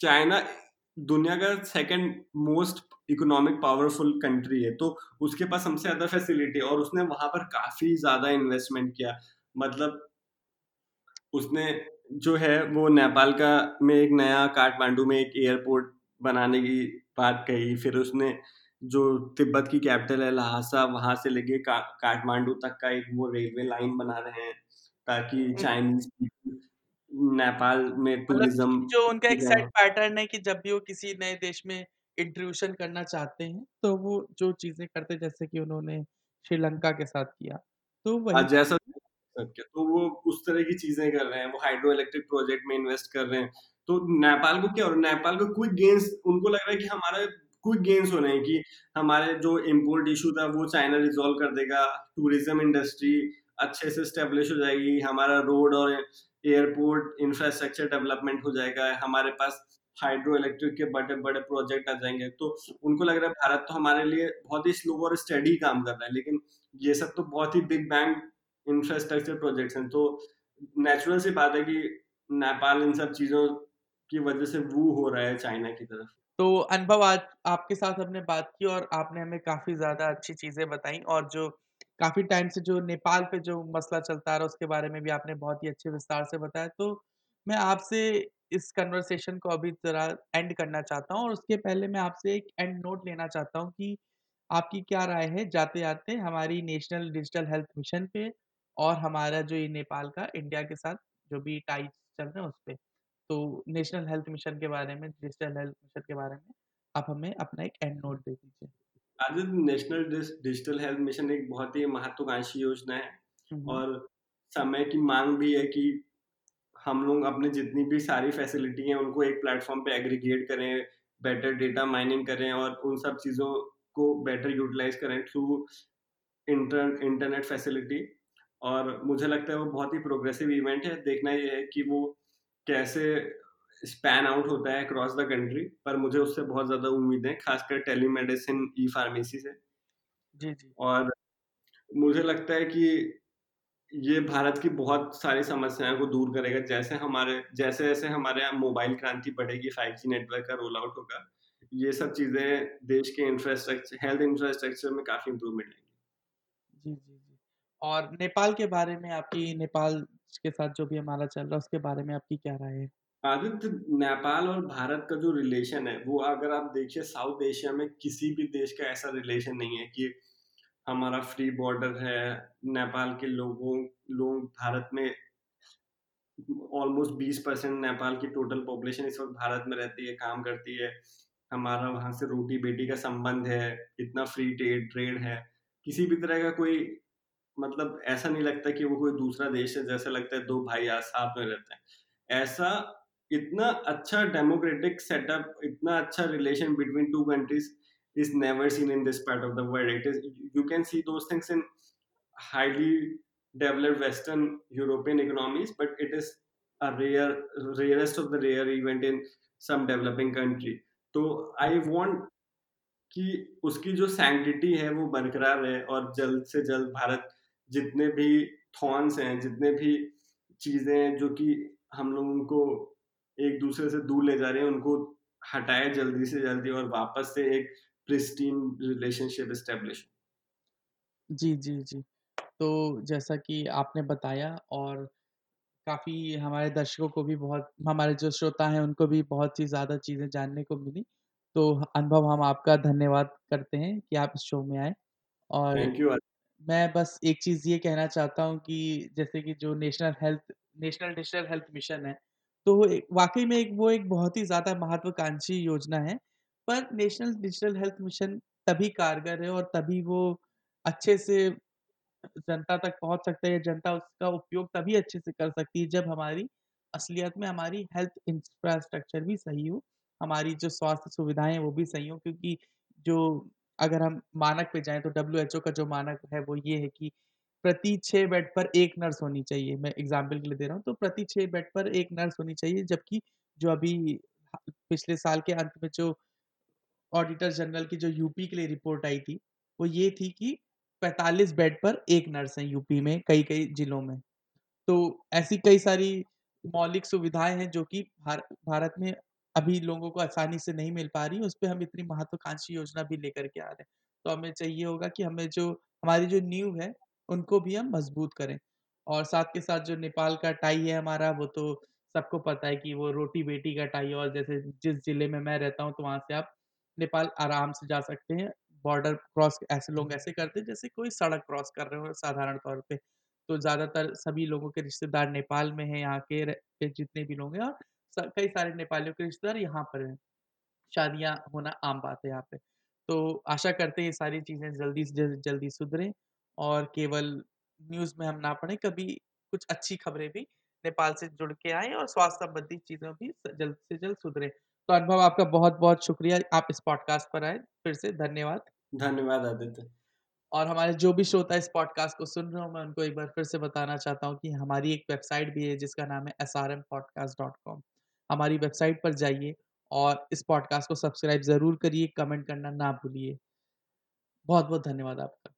चाइना दुनिया का second most economic powerful country है। तो उसके पास हमसे ज़्यादा फैसिलिटी और उसने वहाँ पर काफ़ी ज़्यादा इन्वेस्टमेंट किया। मतलब उसने जो है वो नेपाल का में एक नया काठमांडू में एक एयरपोर्ट बनाने की बात कही फिर उसने जो तिब्बत की कैपिटल है लहासा वहाँ से लेके का, काठमांडू तक का एक वो रेलवे लाइन बना रहे हैं। ताकि चाइनीज़ नेपाल में मतलब टूरिज़्म जो उनका एक सेट पैटर्न है कि जब भी वो किसी नए देश में इंट्रूशन करना चाहते हैं तो वो जो चीज़ें करते जैसे कि उन्होंने श्रीलंका के साथ किया तो हाँ वही जैसा तो वो उस तरह की चीज़ें कर रहे हैं वो हाइड्रो इलेक्ट्रिक प्रोजेक्ट में इन्वेस्ट कर रहे हैं। तो नेपाल को क्या और नेपाल को क्विक गेन्स उनको लग रहा है कि हमारा क्विक गेन्स हो रहे हैं कि हमारे जो इम्पोर्ट इशू था वो चाइना रिजोल्व कर देगा टूरिज़्म इंडस्ट्री अच्छे से स्टेब्लिश हो जाएगी, हमारा रोड और एयरपोर्ट इंफ्रास्ट्रक्चर डेवलपमेंट हो जाएगा, हमारे पास हाइड्रो इलेक्ट्रिक के बड़े बड़े प्रोजेक्ट आ जाएँगे। तो उनको लग रहा है भारत तो हमारे लिए बहुत ही स्लो और स्टडी काम कर रहा है, लेकिन ये सब तो बहुत ही बिग बैंग इंफ्रास्ट्रक्चर प्रोजेक्ट्स हैं। तो नेचुरल सी बात है कि नेपाल इन सब चीज़ों की वजह से वो हो रहा है चाइना की तरफ़। तो अनुभव, आज आपके साथ हमने बात की और आपने हमें काफ़ी ज़्यादा अच्छी चीज़ें बताई और जो काफ़ी टाइम से जो नेपाल पे जो मसला चलता रहा है उसके बारे में भी आपने बहुत ही अच्छे विस्तार से बताया। तो मैं आपसे इस कन्वर्सेशन को अभी ज़रा एंड करना चाहता हूँ और उसके पहले मैं आपसे एक एंड नोट लेना चाहता हूँ कि आपकी क्या राय है? जाते-जाते हमारी नेशनल डिजिटल हेल्थ मिशन पे और हमारा जो ये नेपाल का इंडिया के साथ जो भी टाइप चल रहे हैं उस पर तो नेशनल हेल्थ मिशन के बारे में, डिजिटल हेल्थ मिशन के बारे में आप हमें अपना एक एंड नोट दे दीजिए। Aditya national digital health mission एक बहुत ही महत्वाकांक्षी योजना है। हम्म, और समय की मांग भी है कि हम लोग अपने जितनी भी सारी फैसिलिटी हैं उनको एक प्लेटफॉर्म पे एग्रीगेट करें बेटर डेटा माइनिंग करें और उन सब चीज़ों को बेटर यूटिलाइज करें थ्रू इंटर इंटरनेट फैसिलिटी और मुझे लगता है वो बहुत ही प्रोग्रेसिव इवेंट है। देखना ये है कि वो कैसे स्पैन आउट होता है अक्रॉस द कंट्री पर मुझे उससे बहुत ज़्यादा उम्मीद है खासकर टेलीमेडिसिन ई फार्मेसी से। जी जी। और मुझे लगता है कि ये भारत की बहुत सारी समस्याओं को दूर करेगा जैसे हमारे जैसे जैसे हमारे यहाँ मोबाइल क्रांति बढ़ेगी फाइव जी नेटवर्क का रोल आउट होगा ये सब चीज़ें देश के इंफ्रास्ट्रक्चर हेल्थ इंफ्रास्ट्रक्चर में काफ़ी इम्प्रूवमेंट आएगी। जी जी जी। और नेपाल के बारे में आपकी नेपाल के साथ जो भी हमारा चल रहा है उसके बारे में आपकी क्या राय है? आदित्य, नेपाल और भारत का जो रिलेशन है, वो अगर आप देखिए साउथ एशिया में किसी भी देश का ऐसा रिलेशन नहीं है कि हमारा फ्री बॉर्डर है, नेपाल के लोगों, लोग भारत में ऑलमोस्ट बीस परसेंट नेपाल की टोटल पॉपुलेशन इस वक्त भारत में रहती है, काम करती है। हमारा वहाँ से रोटी बेटी का संबंध है, इतना फ्री ट्रेड ट्रेड है। किसी भी तरह का कोई मतलब ऐसा नहीं लगता कि वो कोई दूसरा देश है, जैसा लगता है दो भाई साथ में रहते हैं। ऐसा इतना अच्छा डेमोक्रेटिक सेटअप इतना अच्छा relation between two countries is never seen in this part of the world it is you can see those things in highly developed western European economies but it is a rare rarest of the rare event in some developing country तो I want कि उसकी जो sanctity है वो बरकरार रहे और जल्द से जल्द भारत जितने भी थॉन्स हैं, जितने भी चीज़ें हैं जो कि हम लोगों को एक दूसरे से दूर ले जा रहे हैं उनको हटाए जल्दी से जल्दी और वापस से एक प्रिस्टीन रिलेशनशिप एस्टेब्लिश जी जी जी। तो जैसा कि आपने बताया और काफ़ी हमारे दर्शकों को भी बहुत हमारे जो श्रोता हैं उनको भी बहुत ही ज़्यादा चीज़ें जानने को मिली। तो अनुभव हम आपका धन्यवाद करते हैं कि आप इस शो में आए और मैं बस एक चीज़ ये कहना चाहता हूँ कि जैसे कि जो national health national digital health mission है तो वाकई में एक, वो एक बहुत ही ज़्यादा महत्वाकांक्षी योजना है। पर नेशनल डिजिटल हेल्थ मिशन तभी कारगर है और तभी वो अच्छे से जनता तक पहुँच सकता है या जनता उसका उपयोग तभी अच्छे से कर सकती है जब हमारी असलियत में हमारी हेल्थ इंफ्रास्ट्रक्चर भी सही हो, हमारी जो स्वास्थ्य सुविधाएँ हैं वो भी सही हो। क्योंकि जो अगर हम मानक पे जाएँ तो डब्ल्यूएचओ का जो मानक है वो ये है कि प्रति छः बेड पर एक नर्स होनी चाहिए। मैं एग्ज़ाम्पल के लिए दे रहा हूँ। तो प्रति छः बेड पर एक नर्स होनी चाहिए जबकि जो अभी पिछले साल के अंत में जो ऑडिटर जनरल की जो यूपी के लिए रिपोर्ट आई थी वो ये थी कि 45 बेड पर एक नर्स है यूपी में कई कई जिलों में। तो ऐसी कई सारी मौलिक सुविधाएँ हैं जो कि भार, भारत में अभी लोगों को आसानी से नहीं मिल पा रही उस पर हम इतनी महत्वाकांक्षी योजना भी लेकर के आ रहे हैं। तो हमें चाहिए होगा कि हमें जो हमारी जो नींव है उनको भी हम मज़बूत करें। और साथ के साथ जो नेपाल का टाई है हमारा, वो तो सबको पता है कि वो रोटी बेटी का टाई और जैसे जिस ज़िले में मैं रहता हूँ तो वहाँ से आप नेपाल आराम से जा सकते हैं। बॉर्डर क्रॉस ऐसे लोग ऐसे करते हैं, जैसे कोई सड़क क्रॉस कर रहे हो साधारण तौर पे। तो ज़्यादातर सभी लोगों के रिश्तेदार नेपाल में हैं, यहाँ के जितने भी लोग हैं और कई सारे नेपालियों के रिश्तेदार यहाँ पर हैं। शादियाँ होना आम बात है यहाँ पे। तो आशा करते हैं ये सारी चीज़ें जल्दी से जल्दी सुधरें। और केवल न्यूज़ में हम ना पढ़ें कभी कुछ अच्छी खबरें भी नेपाल से जुड़ के आए और स्वास्थ्य संबंधी चीज़ें भी जल्द से जल्द सुधरें। तो अनुभव आपका बहुत बहुत शुक्रिया आप इस पॉडकास्ट पर आए फिर से धन्यवाद। धन्यवाद आदित्य। और हमारे जो भी श्रोता इस पॉडकास्ट को सुन रहे हो मैं उनको एक बार फिर से बताना चाहता हूँ कि हमारी एक वेबसाइट भी है जिसका नाम है S R M podcast dot com हमारी वेबसाइट पर जाइए और इस पॉडकास्ट को सब्सक्राइब ज़रूर करिए कमेंट करना ना भूलिए। बहुत बहुत धन्यवाद आपका।